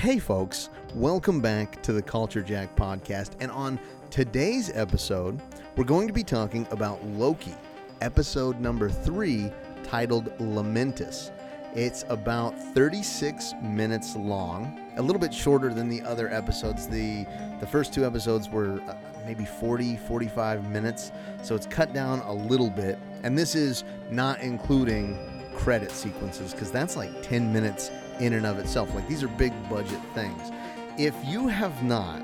Hey, folks, welcome back to the Culture Jack podcast. And on today's episode, we're going to be talking about Loki, episode number three, titled Lamentis. It's about 36 minutes long, a little bit shorter than the other episodes. The the first two episodes were uh, maybe 40, 45 minutes, so it's cut down a little bit. And this is not including credit sequences because that's like 10 minutes in and of itself. Like these are big budget things. If you have not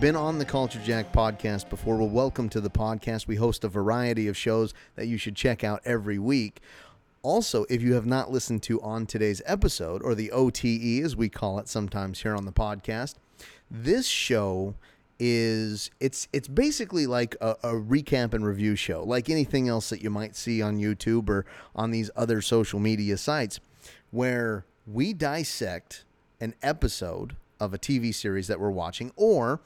been on the Culture Jack podcast before, well, welcome to the podcast. We host a variety of shows that you should check out every week. Also, if you have not listened to on today's episode, or the OTE as we call it sometimes here on the podcast, this show is it's it's basically like a, a, recap and review show, like anything else that you might see on YouTube or on these other social media sites, where we dissect an episode of a TV series that we're watching, or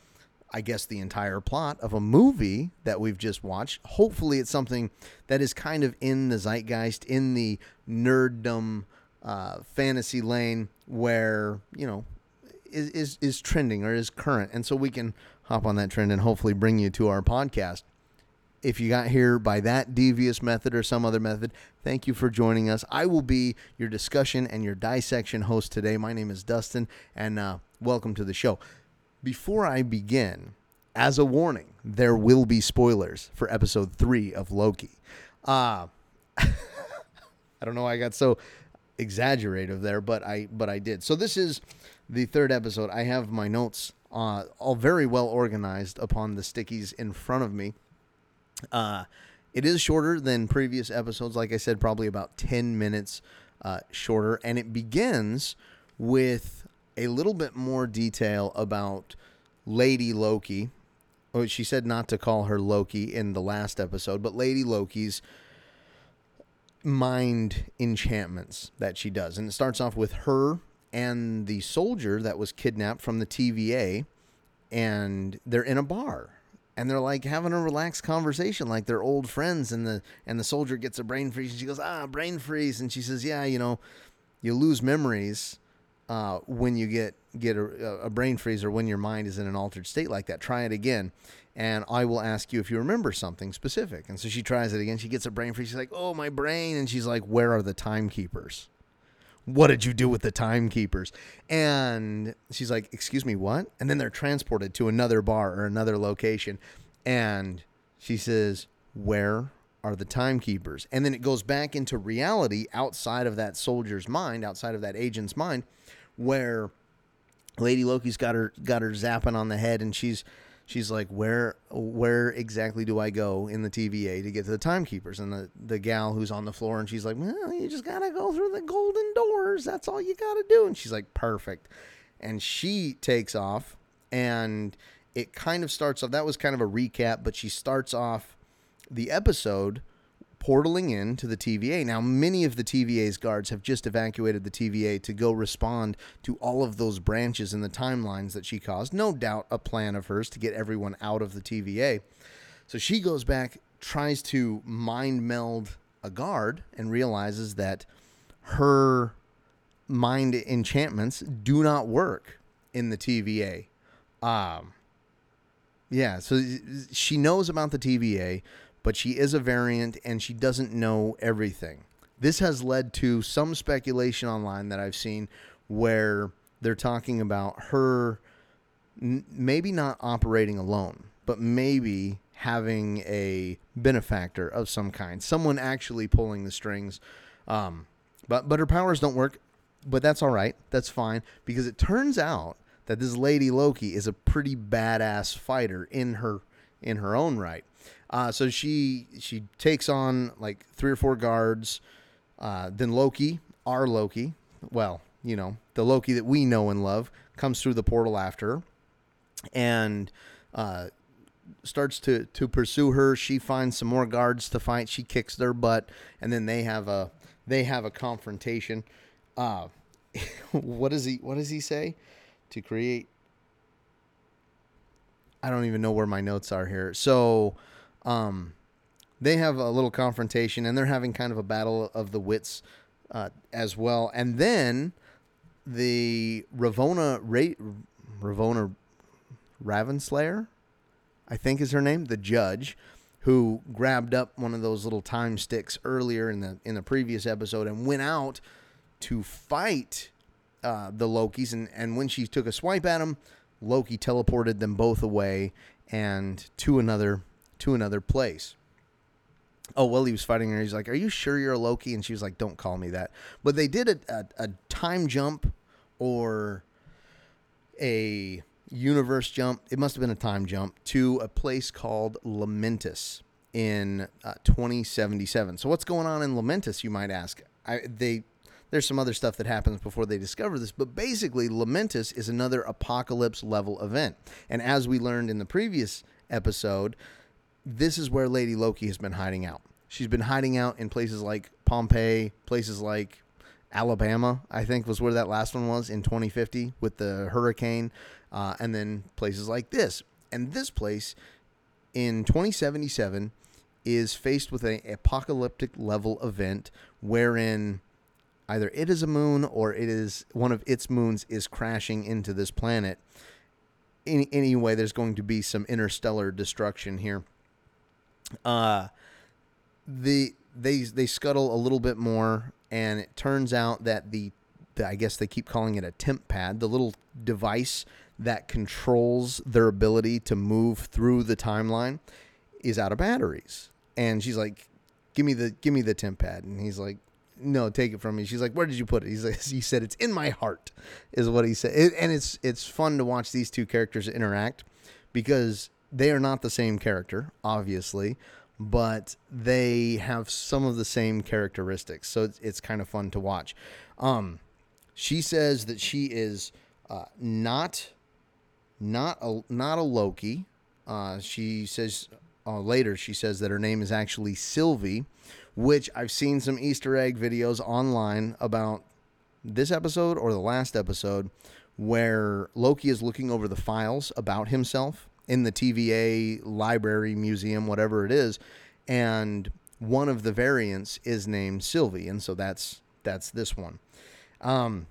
I guess the entire plot of a movie that we've just watched. Hopefully, it's something that is kind of in the zeitgeist, in the nerddom uh, fantasy lane, where you know is, is is trending or is current, and so we can hop on that trend and hopefully bring you to our podcast. If you got here by that devious method or some other method, thank you for joining us. I will be your discussion and your dissection host today. My name is Dustin, and uh, welcome to the show. Before I begin, as a warning, there will be spoilers for episode three of Loki. Uh, I don't know why I got so exaggerative there, but I but I did. So this is the third episode. I have my notes uh, all very well organized upon the stickies in front of me. Uh, it is shorter than previous episodes. Like I said, probably about 10 minutes uh, shorter. And it begins with a little bit more detail about Lady Loki. Oh, she said not to call her Loki in the last episode, but Lady Loki's mind enchantments that she does. And it starts off with her and the soldier that was kidnapped from the TVA, and they're in a bar and they're like having a relaxed conversation like they're old friends and the and the soldier gets a brain freeze and she goes ah brain freeze and she says yeah you know you lose memories uh, when you get get a, a brain freeze or when your mind is in an altered state like that. Try it again and i will ask you if you remember something specific. And so she tries it again. She gets a brain freeze. She's like oh my brain and she's like where are the timekeepers what did you do with the timekeepers? And she's like, excuse me, what? And then they're transported to another bar or another location. And she says, where are the timekeepers? And then it goes back into reality outside of that soldier's mind, outside of that agent's mind, where Lady Loki's got her got her zapping on the head and she's she's like, where where exactly do I go in the TVA to get to the timekeepers? And the, the gal who's on the floor and she's like, well, you just gotta go through the golden doors. That's all you gotta do. And she's like, perfect. And she takes off and it kind of starts off. That was kind of a recap, but she starts off the episode portaling in to the TVA. Now, many of the TVA's guards have just evacuated the TVA to go respond to all of those branches in the timelines that she caused. No doubt a plan of hers to get everyone out of the TVA. So she goes back, tries to mind meld a guard, and realizes that her mind enchantments do not work in the TVA. Um, yeah, so she knows about the TVA but she is a variant and she doesn't know everything. This has led to some speculation online that I've seen where they're talking about her n- maybe not operating alone, but maybe having a benefactor of some kind, someone actually pulling the strings. Um, but but her powers don't work, but that's all right. That's fine because it turns out that this lady Loki is a pretty badass fighter in her in her own right. Uh, so she she takes on like three or four guards. Uh, then Loki, our Loki, well, you know, the Loki that we know and love, comes through the portal after and uh, starts to to pursue her. She finds some more guards to fight. She kicks their butt, and then they have a they have a confrontation. Uh, what does he What does he say? To create. I don't even know where my notes are here. So um, they have a little confrontation and they're having kind of a battle of the wits uh, as well. And then the Ravonna Ra- Ravonna Ravenslayer, I think is her name, the judge, who grabbed up one of those little time sticks earlier in the in the previous episode and went out to fight uh, the Lokis. And, and when she took a swipe at him, Loki teleported them both away and to another to another place. Oh well, he was fighting her. He's like, "Are you sure you're a Loki?" And she was like, "Don't call me that." But they did a, a, a time jump or a universe jump. It must have been a time jump to a place called Lamentis in uh, 2077. So what's going on in Lamentis, You might ask. I, they there's some other stuff that happens before they discover this, but basically Lamentis is another apocalypse level event. And as we learned in the previous episode, this is where Lady Loki has been hiding out. She's been hiding out in places like Pompeii, places like Alabama, I think was where that last one was in 2050 with the hurricane, uh, and then places like this. And this place in 2077 is faced with an apocalyptic level event wherein either it is a moon or it is one of its moons is crashing into this planet. Any, anyway, there's going to be some interstellar destruction here. Uh, the they they scuttle a little bit more, and it turns out that the, the I guess they keep calling it a temp pad, the little device that controls their ability to move through the timeline, is out of batteries. And she's like, "Give me the give me the temp pad," and he's like, no, take it from me. She's like, where did you put it? He's like, he said, it's in my heart, is what he said. It, and it's it's fun to watch these two characters interact because they are not the same character, obviously, but they have some of the same characteristics. So it's, it's kind of fun to watch. Um, she says that she is uh, not not a not a Loki. Uh, she says uh, later she says that her name is actually Sylvie which I've seen some Easter egg videos online about this episode or the last episode where Loki is looking over the files about himself in the TVA library, museum, whatever it is, and one of the variants is named Sylvie, and so that's that's this one. Um,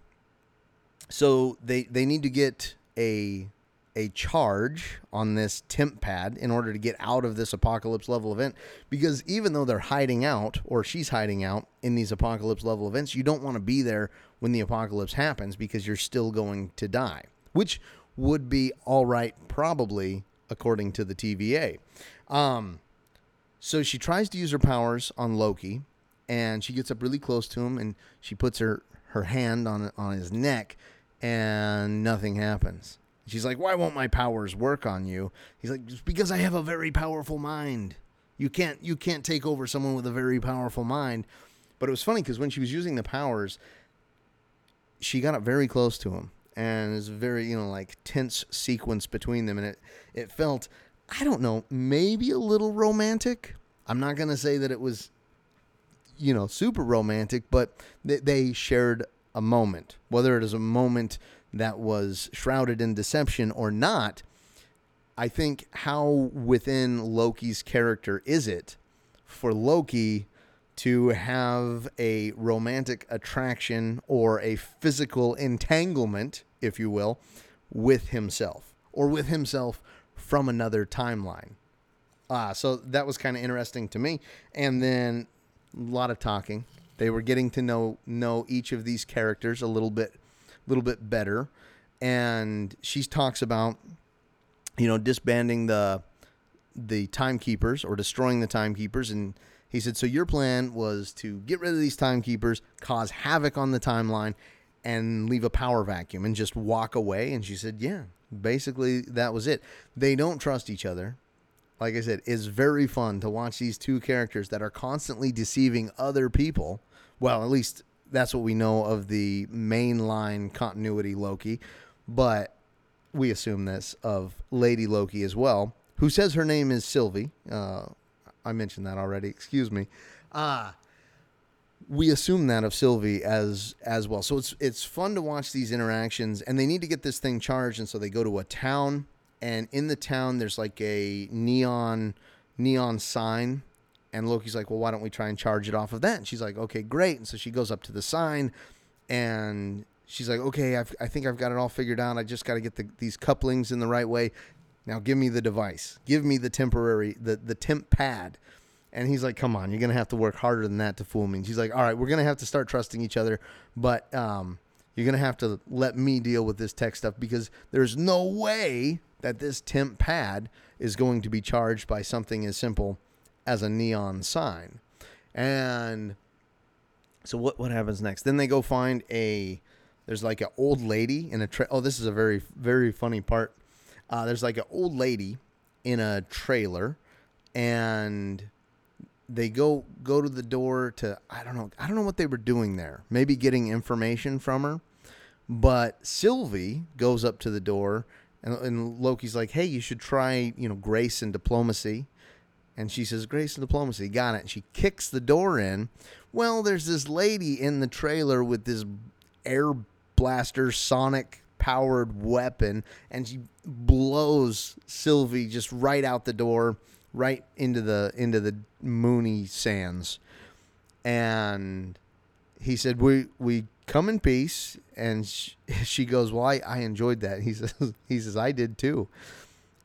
so they they need to get a a charge on this temp pad in order to get out of this apocalypse level event because even though they're hiding out or she's hiding out in these apocalypse level events you don't want to be there when the apocalypse happens because you're still going to die which would be all right probably according to the TVA um, so she tries to use her powers on Loki and she gets up really close to him and she puts her her hand on on his neck and nothing happens She's like, "Why won't my powers work on you?" He's like, "Just because I have a very powerful mind. You can't you can't take over someone with a very powerful mind." But it was funny because when she was using the powers, she got up very close to him, and was a very you know like tense sequence between them, and it it felt I don't know maybe a little romantic. I'm not gonna say that it was you know super romantic, but they shared a moment, whether it is a moment that was shrouded in deception or not, I think how within Loki's character is it for Loki to have a romantic attraction or a physical entanglement, if you will, with himself or with himself from another timeline. Ah, so that was kind of interesting to me. And then a lot of talking. They were getting to know know each of these characters a little bit a little bit better. And she talks about, you know, disbanding the the timekeepers or destroying the timekeepers. And he said, so your plan was to get rid of these timekeepers, cause havoc on the timeline, and leave a power vacuum and just walk away. And she said, yeah, basically that was it. They don't trust each other. Like I said, it's very fun to watch these two characters that are constantly deceiving other people. Well, at least that's what we know of the mainline continuity Loki, but we assume this of Lady Loki as well, who says her name is Sylvie. Uh, I mentioned that already. Excuse me. Ah. Uh, we assume that of Sylvie as as well. So it's it's fun to watch these interactions and they need to get this thing charged and so they go to a town and in the town there's like a neon neon sign and Loki's like, well, why don't we try and charge it off of that? And she's like, okay, great. And so she goes up to the sign and she's like, okay, I've, I think I've got it all figured out. I just got to get the, these couplings in the right way. Now give me the device. Give me the temporary, the, the temp pad. And he's like, come on, you're going to have to work harder than that to fool me. And she's like, all right, we're going to have to start trusting each other. But um, you're going to have to let me deal with this tech stuff because there's no way that this temp pad is going to be charged by something as simple as a neon sign. And so what what happens next? Then they go find a there's like an old lady in a tra- oh this is a very very funny part. Uh, there's like an old lady in a trailer, and they go go to the door to I don't know I don't know what they were doing there. Maybe getting information from her. But Sylvie goes up to the door and, and Loki's like, "Hey, you should try, you know, grace and diplomacy." And she says, Grace and diplomacy, got it. And she kicks the door in. Well, there's this lady in the trailer with this air blaster, sonic powered weapon, and she blows Sylvie just right out the door, right into the into the moony sands. And he said, "We we come in peace." And she, she goes, "Well, I, I enjoyed that." He says, "He says I did too."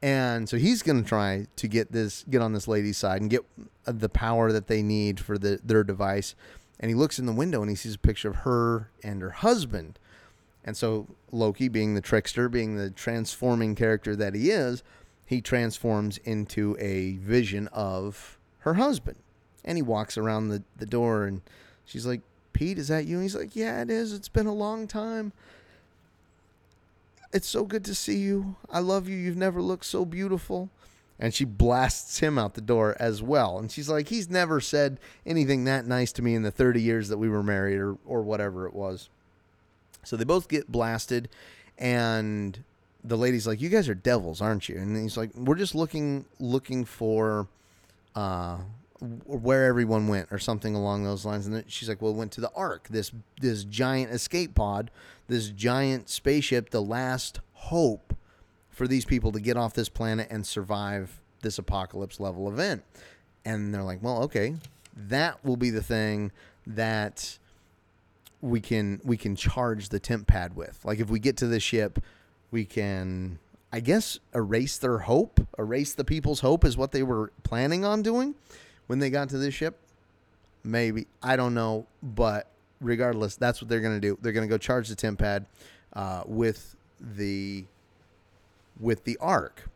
And so he's going to try to get this, get on this lady's side and get uh, the power that they need for the, their device. And he looks in the window and he sees a picture of her and her husband. And so Loki, being the trickster, being the transforming character that he is, he transforms into a vision of her husband. And he walks around the, the door and she's like, Pete, is that you? And he's like, Yeah, it is. It's been a long time. It's so good to see you. I love you. You've never looked so beautiful. And she blasts him out the door as well. And she's like, He's never said anything that nice to me in the 30 years that we were married or, or whatever it was. So they both get blasted. And the lady's like, You guys are devils, aren't you? And he's like, We're just looking looking for uh, where everyone went or something along those lines and she's like well we went to the ark this this giant escape pod this giant spaceship the last hope for these people to get off this planet and survive this apocalypse level event and they're like well okay that will be the thing that we can we can charge the temp pad with like if we get to the ship we can i guess erase their hope erase the people's hope is what they were planning on doing when they got to this ship? Maybe. I don't know. But regardless, that's what they're going to do. They're going to go charge the temp pad uh, with the with the ark.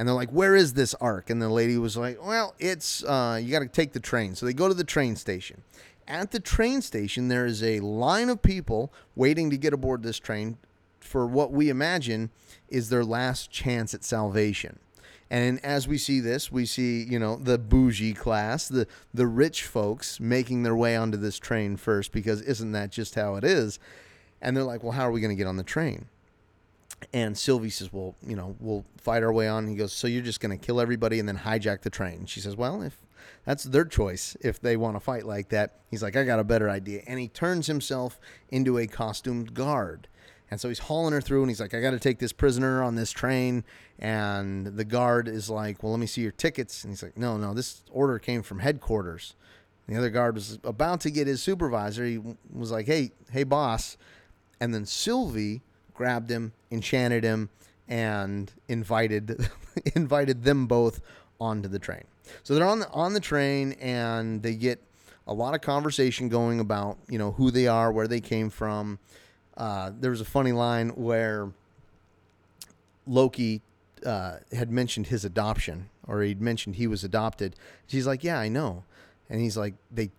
And they're like, "Where is this ark?" And the lady was like, "Well, it's uh, you got to take the train." So they go to the train station. At the train station, there is a line of people waiting to get aboard this train for what we imagine is their last chance at salvation. And as we see this, we see, you know, the bougie class, the the rich folks making their way onto this train first because isn't that just how it is? And they're like, "Well, how are we going to get on the train?" And Sylvie says, "Well, you know, we'll fight our way on." He goes, "So you're just going to kill everybody and then hijack the train?" She says, "Well, if that's their choice if they want to fight like that." He's like, "I got a better idea." And he turns himself into a costumed guard. And so he's hauling her through, and he's like, I got to take this prisoner on this train. And the guard is like, Well, let me see your tickets. And he's like, No, no, this order came from headquarters. And the other guard was about to get his supervisor. He was like, Hey, hey, boss. And then Sylvie grabbed him, enchanted him, and invited invited them both onto the train. So they're on the on the train, and they get a lot of conversation going about you know who they are, where they came from uh, there was a funny line where Loki uh, had mentioned his adoption, or he'd mentioned he was adopted. She's like, "Yeah, I know," and he's like, "They,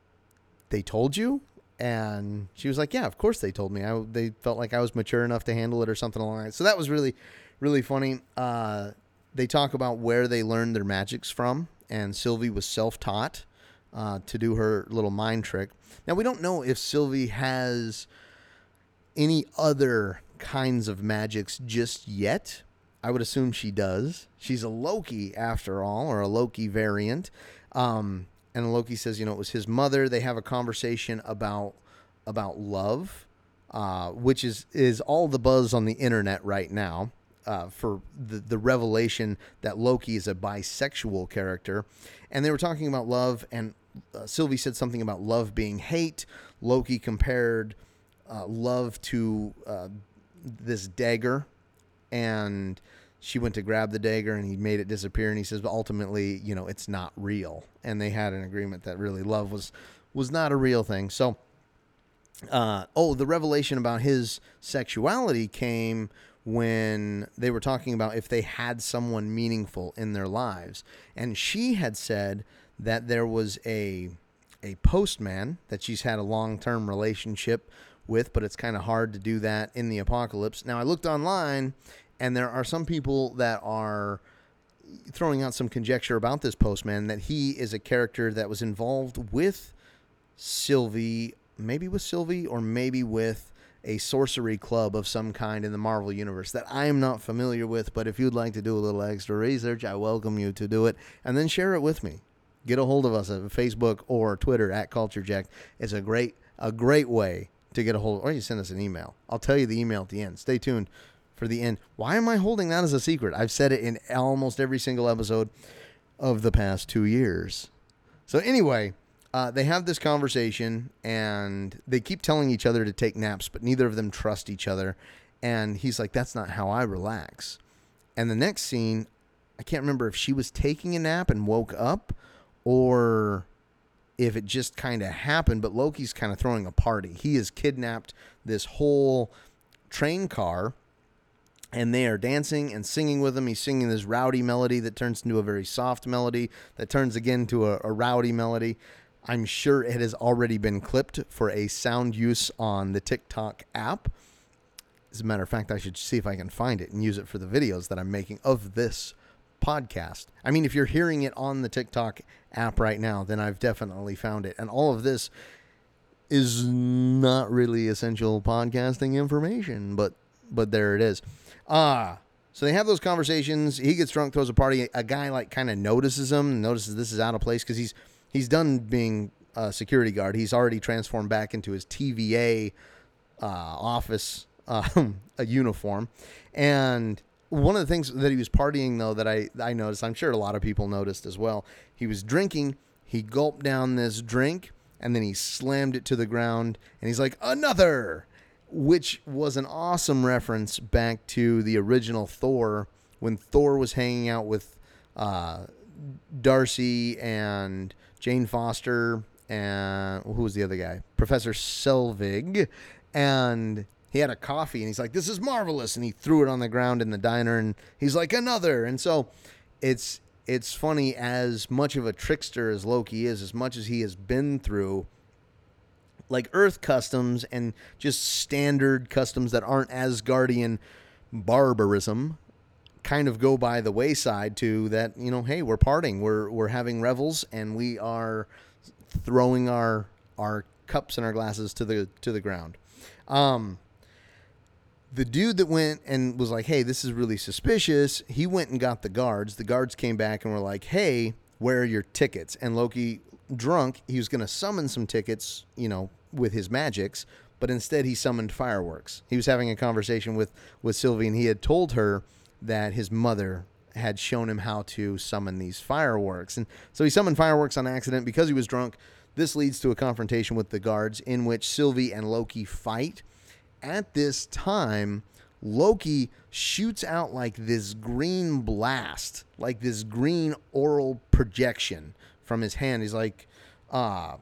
they told you?" And she was like, "Yeah, of course they told me. I, they felt like I was mature enough to handle it, or something along that." So that was really, really funny. Uh, they talk about where they learned their magics from, and Sylvie was self-taught uh, to do her little mind trick. Now we don't know if Sylvie has any other kinds of magics just yet. I would assume she does. She's a Loki after all, or a Loki variant. Um, and Loki says, you know, it was his mother. They have a conversation about about love, uh, which is is all the buzz on the internet right now. Uh, for the, the revelation that Loki is a bisexual character. And they were talking about love, and uh, Sylvie said something about love being hate. Loki compared uh, love to uh, this dagger, and she went to grab the dagger and he made it disappear. And he says, but ultimately, you know, it's not real. And they had an agreement that really love was was not a real thing. So, uh, oh, the revelation about his sexuality came when they were talking about if they had someone meaningful in their lives, and she had said that there was a a postman that she's had a long term relationship with, but it's kind of hard to do that in the apocalypse. Now, I looked online, and there are some people that are throwing out some conjecture about this postman that he is a character that was involved with Sylvie, maybe with Sylvie, or maybe with a sorcery club of some kind in the Marvel Universe that I am not familiar with. But if you'd like to do a little extra research, I welcome you to do it and then share it with me. Get a hold of us at Facebook or Twitter at Culture Jack. It's a great a great way to get a hold, or you send us an email. I'll tell you the email at the end. Stay tuned for the end. Why am I holding that as a secret? I've said it in almost every single episode of the past two years. So anyway, uh, they have this conversation and they keep telling each other to take naps, but neither of them trust each other. And he's like, "That's not how I relax." And the next scene, I can't remember if she was taking a nap and woke up, or if it just kind of happened, but Loki's kind of throwing a party. He has kidnapped this whole train car and they are dancing and singing with him. He's singing this rowdy melody that turns into a very soft melody that turns again to a, a rowdy melody. I'm sure it has already been clipped for a sound use on the TikTok app. As a matter of fact, I should see if I can find it and use it for the videos that I'm making of this podcast. I mean, if you're hearing it on the TikTok app right now, then I've definitely found it. And all of this is not really essential podcasting information, but but there it is. Ah, so they have those conversations. He gets drunk, throws a party. A guy like kind of notices him, notices this is out of place because he's he's done being a security guard. He's already transformed back into his TVA uh, office um, a uniform, and one of the things that he was partying though that I I noticed, I'm sure a lot of people noticed as well. He was drinking. He gulped down this drink and then he slammed it to the ground and he's like another, which was an awesome reference back to the original Thor when Thor was hanging out with uh, Darcy and Jane Foster and who was the other guy? Professor Selvig and he had a coffee and he's like, "This is marvelous," and he threw it on the ground in the diner, and he's like, "Another." And so, it's it's funny as much of a trickster as Loki is, as much as he has been through, like Earth customs and just standard customs that aren't Asgardian barbarism, kind of go by the wayside to that. You know, hey, we're parting, we're we're having revels, and we are throwing our our cups and our glasses to the to the ground. Um, the dude that went and was like, "Hey, this is really suspicious." He went and got the guards. The guards came back and were like, "Hey, where are your tickets?" And Loki, drunk, he was going to summon some tickets, you know, with his magics, but instead he summoned fireworks. He was having a conversation with with Sylvie, and he had told her that his mother had shown him how to summon these fireworks, and so he summoned fireworks on accident because he was drunk. This leads to a confrontation with the guards in which Sylvie and Loki fight at this time, Loki shoots out like this green blast, like this green oral projection from his hand. He's like, uh,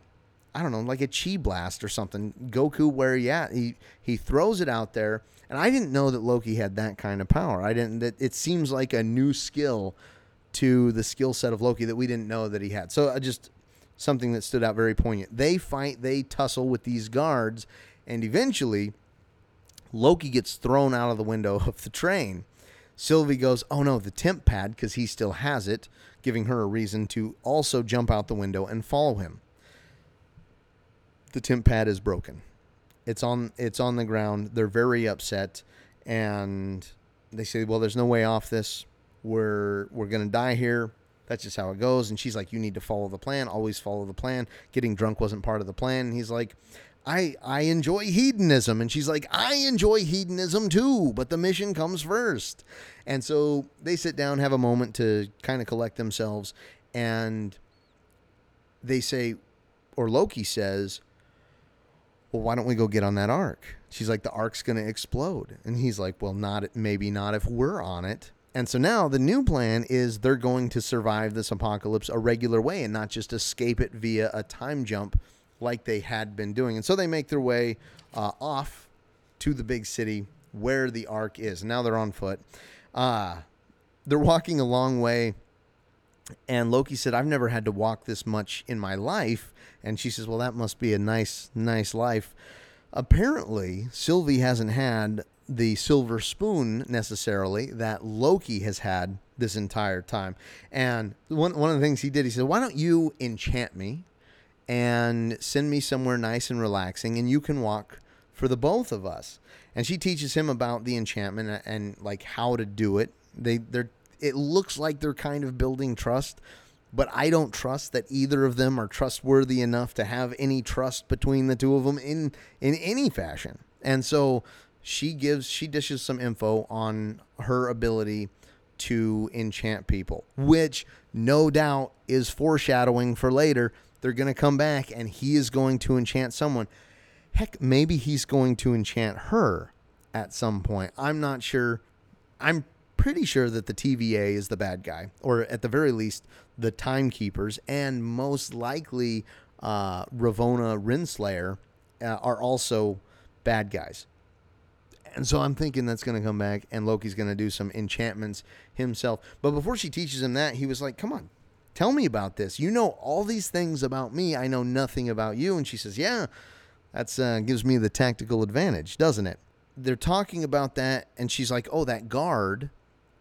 I don't know, like a chi blast or something. Goku, where he at? He he throws it out there, and I didn't know that Loki had that kind of power. I didn't. That it seems like a new skill to the skill set of Loki that we didn't know that he had. So I just something that stood out very poignant. They fight, they tussle with these guards, and eventually Loki gets thrown out of the window of the train. Sylvie goes, Oh no, the temp pad, because he still has it, giving her a reason to also jump out the window and follow him. The temp pad is broken. It's on it's on the ground. They're very upset and they say, Well, there's no way off this. We're we're gonna die here. That's just how it goes. And she's like, You need to follow the plan, always follow the plan. Getting drunk wasn't part of the plan. And he's like, I I enjoy hedonism and she's like I enjoy hedonism too but the mission comes first. And so they sit down have a moment to kind of collect themselves and they say or Loki says well, why don't we go get on that ark? She's like, the ark's going to explode. And he's like, well, not maybe not if we're on it. And so now the new plan is they're going to survive this apocalypse a regular way and not just escape it via a time jump like they had been doing. And so they make their way uh, off to the big city where the ark is. Now they're on foot. Uh, they're walking a long way. And Loki said, I've never had to walk this much in my life. And she says, Well, that must be a nice, nice life. Apparently, Sylvie hasn't had the silver spoon necessarily that Loki has had this entire time. And one, one of the things he did, he said, Why don't you enchant me and send me somewhere nice and relaxing, and you can walk for the both of us? And she teaches him about the enchantment and, and like how to do it. They, they're, it looks like they're kind of building trust, but I don't trust that either of them are trustworthy enough to have any trust between the two of them in in any fashion. And so she gives she dishes some info on her ability to enchant people, which no doubt is foreshadowing for later. They're going to come back and he is going to enchant someone. Heck, maybe he's going to enchant her at some point. I'm not sure. I'm pretty sure that the TVA is the bad guy, or at the very least, the timekeepers, and most likely uh, Ravonna Renslayer uh, are also bad guys. And so I'm thinking that's going to come back, and Loki's going to do some enchantments himself. But before she teaches him that, he was like, Come on, tell me about this. You know all these things about me. I know nothing about you. And she says, Yeah, that uh, gives me the tactical advantage, doesn't it? They're talking about that, and she's like, Oh, that guard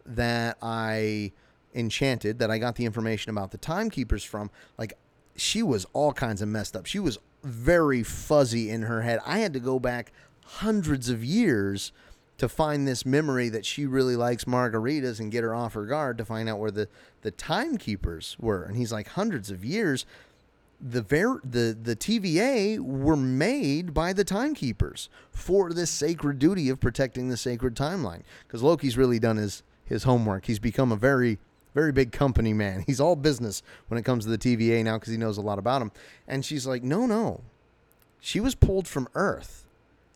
that I enchanted, that I got the information about the timekeepers from, like, she was all kinds of messed up. She was very fuzzy in her head. I had to go back hundreds of years to find this memory that she really likes margaritas and get her off her guard to find out where the, the timekeepers were. And he's like, hundreds of years. The ver- the the TVA were made by the timekeepers for this sacred duty of protecting the sacred timeline. Because Loki's really done his his homework. He's become a very very big company man. He's all business when it comes to the TVA now because he knows a lot about them. And she's like, no, no, she was pulled from Earth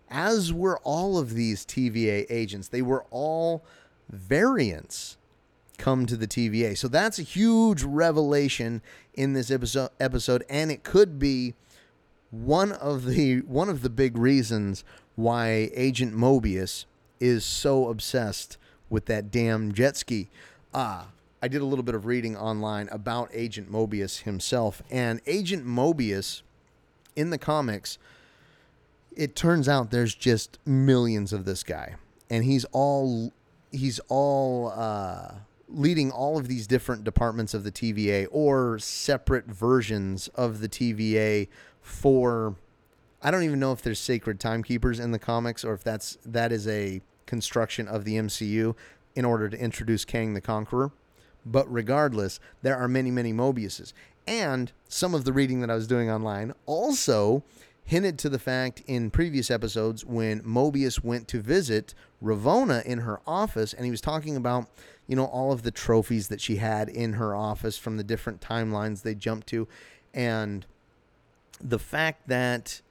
as were all of these TVA agents. They were all variants come to the TVA. So that's a huge revelation in this episode, episode and it could be one of the one of the big reasons why Agent Mobius is so obsessed with that damn jet ski. Ah, I did a little bit of reading online about Agent Mobius himself and Agent Mobius in the comics it turns out there's just millions of this guy, and he's all he's all uh, leading all of these different departments of the TVA or separate versions of the TVA for. I don't even know if there's sacred timekeepers in the comics or if that's that is a construction of the MCU in order to introduce Kang the Conqueror. But regardless, there are many, many Mobiuses. And some of the reading that I was doing online also hinted to the fact in previous episodes when Mobius went to visit Ravonna in her office and he was talking about, you know, all of the trophies that she had in her office from the different timelines they jumped to and the fact that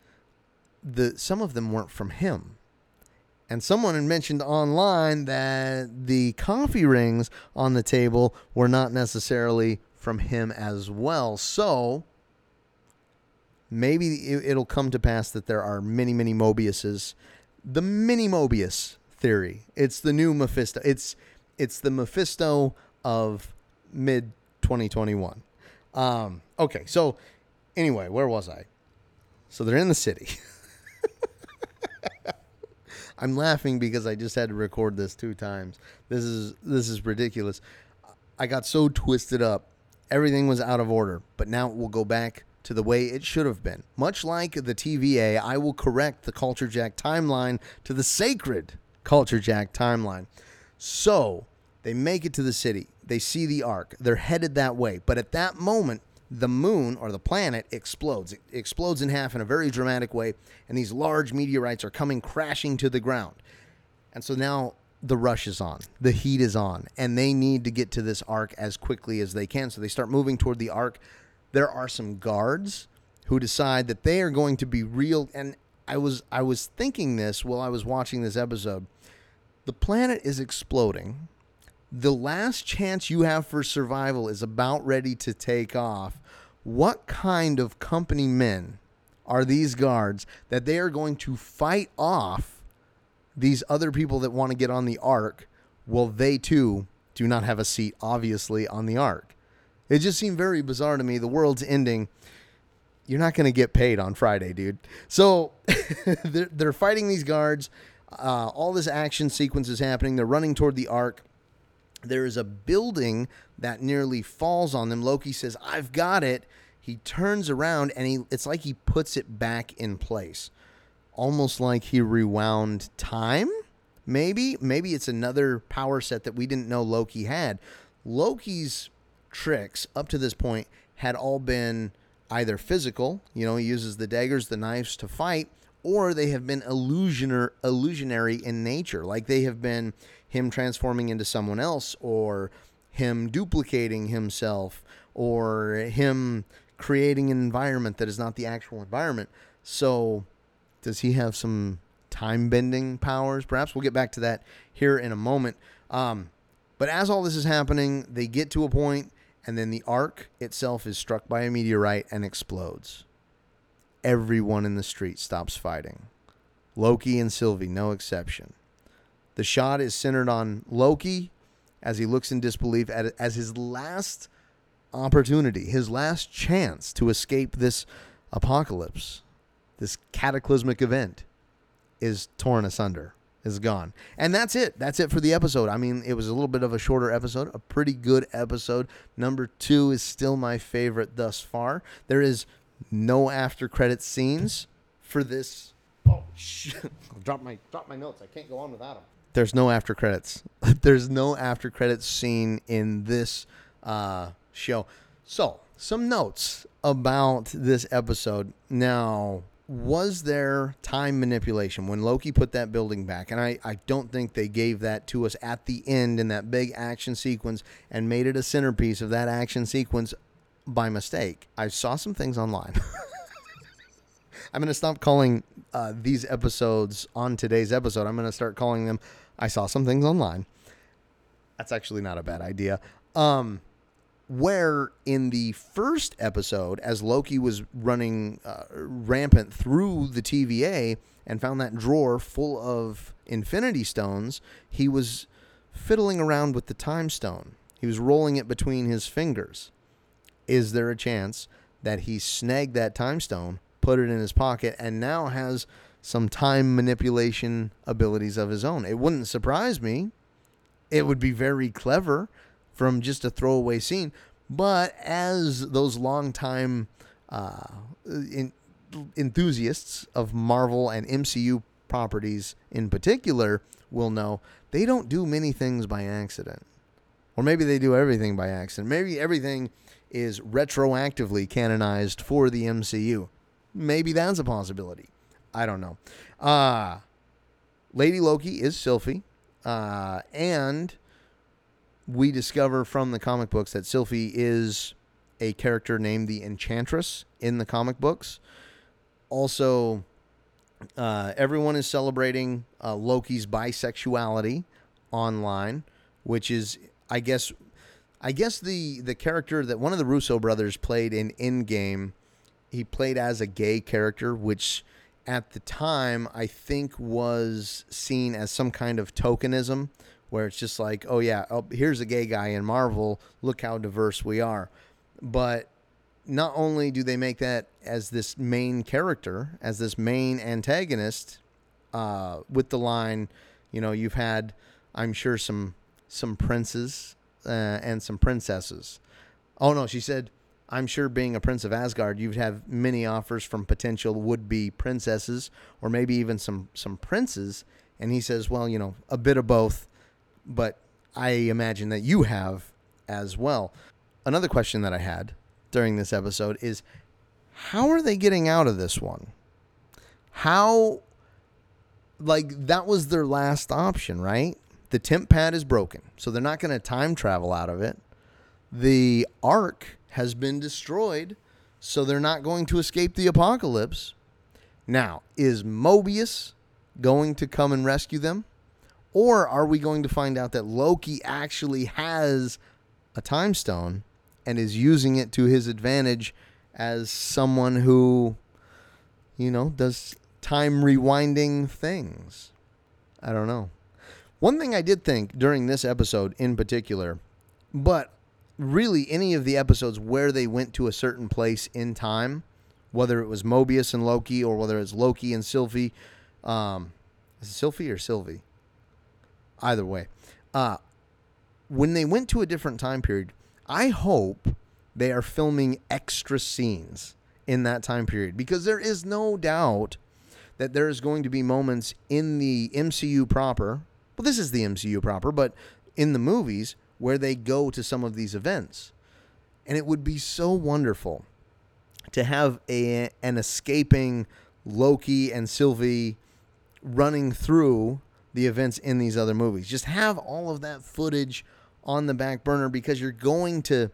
the some of them weren't from him. And someone had mentioned online that the coffee rings on the table were not necessarily from him as well. So, maybe it'll come to pass that there are many, many Mobiuses. The mini Mobius theory. It's the new Mephisto. It's it's the Mephisto of mid 2021. Um, okay, so anyway, where was I? So they're in the city. I'm laughing because I just had to record this two times. This is this is ridiculous. I got so twisted up. Everything was out of order, but now we'll go back to the way it should have been. Much like the TVA, I will correct the Culture Jack timeline to the sacred Culture Jack timeline. So they make it to the city. They see the ark. They're headed that way. But at that moment, the moon or the planet explodes. It explodes in half in a very dramatic way, and these large meteorites are coming crashing to the ground. And so now the rush is on, the heat is on, and they need to get to this ark as quickly as they can. So they start moving toward the ark there are some guards who decide that they are going to be real and I was I was thinking this while I was watching this episode. The planet is exploding. The last chance you have for survival is about ready to take off. What kind of company men are these guards that they are going to fight off these other people that want to get on the ark? Well, they too do not have a seat, obviously, on the ark. It just seemed very bizarre to me. The world's ending you're not going to get paid on Friday, dude. So they're, they're fighting these guards. Uh, all this action sequence is happening. They're running toward the ark. There is a building that nearly falls on them. Loki says, I've got it. He turns around and he it's like he puts it back in place. Almost like he rewound time. Maybe, maybe it's another power set that we didn't know Loki had. Loki's tricks up to this point had all been either physical, you know, he uses the daggers, the knives to fight, or they have been illusioner, illusionary in nature, like they have been him transforming into someone else, or him duplicating himself, or him creating an environment that is not the actual environment. So, does he have some time bending powers? Perhaps we'll get back to that here in a moment. Um, but as all this is happening, they get to a point and then the ark itself is struck by a meteorite and explodes. Everyone in the street stops fighting. Loki and Sylvie, no exception. The shot is centered on Loki as he looks in disbelief at, as his last opportunity, his last chance to escape this apocalypse, this cataclysmic event, is torn asunder is gone. And that's it. That's it for the episode. I mean, it was a little bit of a shorter episode, a pretty good episode. Number two is still my favorite thus far. There is no after credit scenes for this. Oh, shit. I'll drop my, drop my notes. I can't go on without them. There's no after credits. There's no after credits scene in this uh, show. So, some notes about this episode. Now, was there time manipulation when Loki put that building back? And I, I don't think they gave that to us at the end in that big action sequence and made it a centerpiece of that action sequence by mistake. I saw some things online. I'm going to stop calling uh, these episodes on today's episode. I'm going to start calling them I saw some things online. That's actually not a bad idea. Um, where in the first episode, as Loki was running uh, rampant through the TVA and found that drawer full of Infinity Stones, he was fiddling around with the Time Stone. He was rolling it between his fingers. Is there a chance that he snagged that Time Stone, put it in his pocket, and now has some time manipulation abilities of his own? It wouldn't surprise me. It would be very clever from just a throwaway scene. But as those longtime uh, in, enthusiasts of Marvel and MCU properties in particular will know, they don't do many things by accident. Or maybe they do everything by accident. Maybe everything is retroactively canonized for the MCU. Maybe that's a possibility. I don't know. Uh, Lady Loki is Sylvie. Uh, and we discover from the comic books that Sylvie is a character named the Enchantress in the comic books. Also, uh, everyone is celebrating uh, Loki's bisexuality online, which is, I guess, I guess the the character that one of the Russo brothers played in Endgame, he played as a gay character, which at the time I think was seen as some kind of tokenism where it's just like, oh yeah, oh, here's a gay guy in Marvel. Look how diverse we are. But not only do they make that as this main character, as this main antagonist, uh, with the line, you know, you've had, I'm sure some some princes uh, and some princesses. Oh no, she said, I'm sure being a prince of Asgard, you'd have many offers from potential would-be princesses, or maybe even some some princes. And he says, well, you know, a bit of both but I imagine that you have as well. Another question that I had during this episode is how are they getting out of this one? How, like, that was their last option, right? The temp pad is broken, so they're not going to time travel out of it. The ark has been destroyed, so they're not going to escape the apocalypse. Now, is Mobius going to come and rescue them? Or are we going to find out that Loki actually has a time stone and is using it to his advantage as someone who, you know, does time rewinding things? I don't know. One thing I did think during this episode in particular, but really any of the episodes where they went to a certain place in time, whether it was Mobius and Loki or whether it's Loki and Sylvie, um, is it Sylvie or Sylvie? Either way, uh, when they went to a different time period, I hope they are filming extra scenes in that time period because there is no doubt that there is going to be moments in the MCU proper. Well, this is the MCU proper, but in the movies where they go to some of these events. And it would be so wonderful to have a an escaping Loki and Sylvie running through the events in these other movies. Just have all of that footage on the back burner because you're going to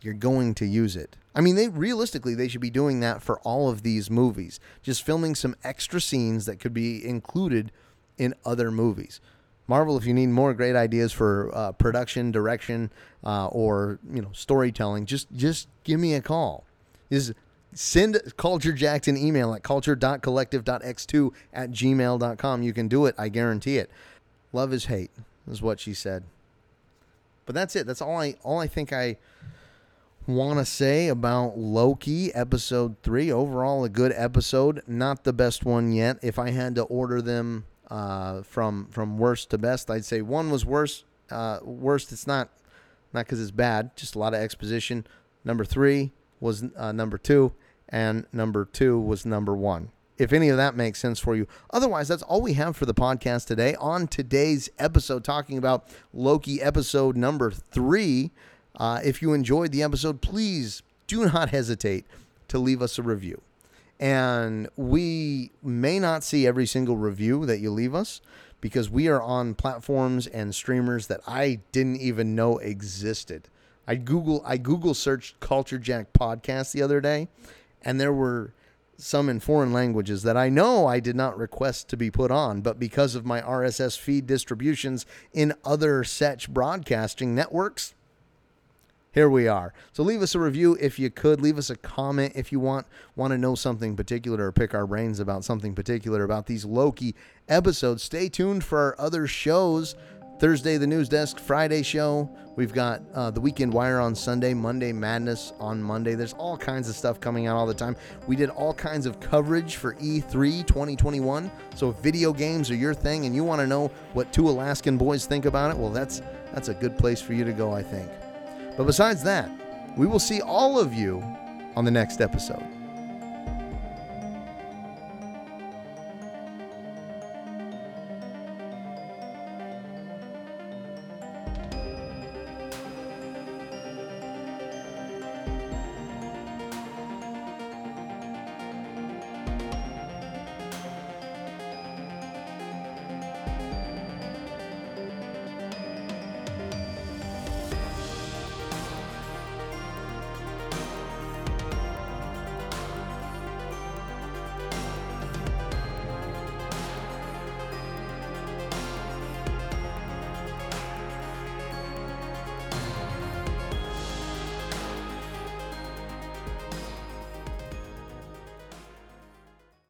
you're going to use it. I mean, they realistically they should be doing that for all of these movies. Just filming some extra scenes that could be included in other movies. Marvel, if you need more great ideas for uh, production, direction, uh, or you know storytelling, just just give me a call. Is send Culture Jacked an email at culture.collective.x2 at gmail.com. You can do it. I guarantee it. Love is hate, is what she said. But that's it. That's all I all I think I want to say about Loki episode 3. Overall a good episode, not the best one yet. If I had to order them uh, from from worst to best, I'd say one was worse. Uh, worst it's not not cuz it's bad, just a lot of exposition. Number 3 was uh, number 2 and number 2 was number 1 if any of that makes sense for you. Otherwise, that's all we have for the podcast today. On today's episode, talking about Loki episode number three. Uh, if you enjoyed the episode, please do not hesitate to leave us a review. And we may not see every single review that you leave us because we are on platforms and streamers that I didn't even know existed. I Google I Google searched Culture Jack podcast the other day, and there were some in foreign languages that I know I did not request to be put on, but because of my RSS feed distributions in other such broadcasting networks, here we are. So leave us a review if you could. Leave us a comment if you want want to know something particular or pick our brains about something particular about these Loki episodes. Stay tuned for our other shows. Thursday, the news desk, Friday show. We've got uh, the weekend wire on Sunday, Monday Madness on Monday. There's all kinds of stuff coming out all the time. We did all kinds of coverage for E3 2021. So if video games are your thing and you want to know what two Alaskan boys think about it, well, that's that's a good place for you to go, I think. But besides that, we will see all of you on the next episode.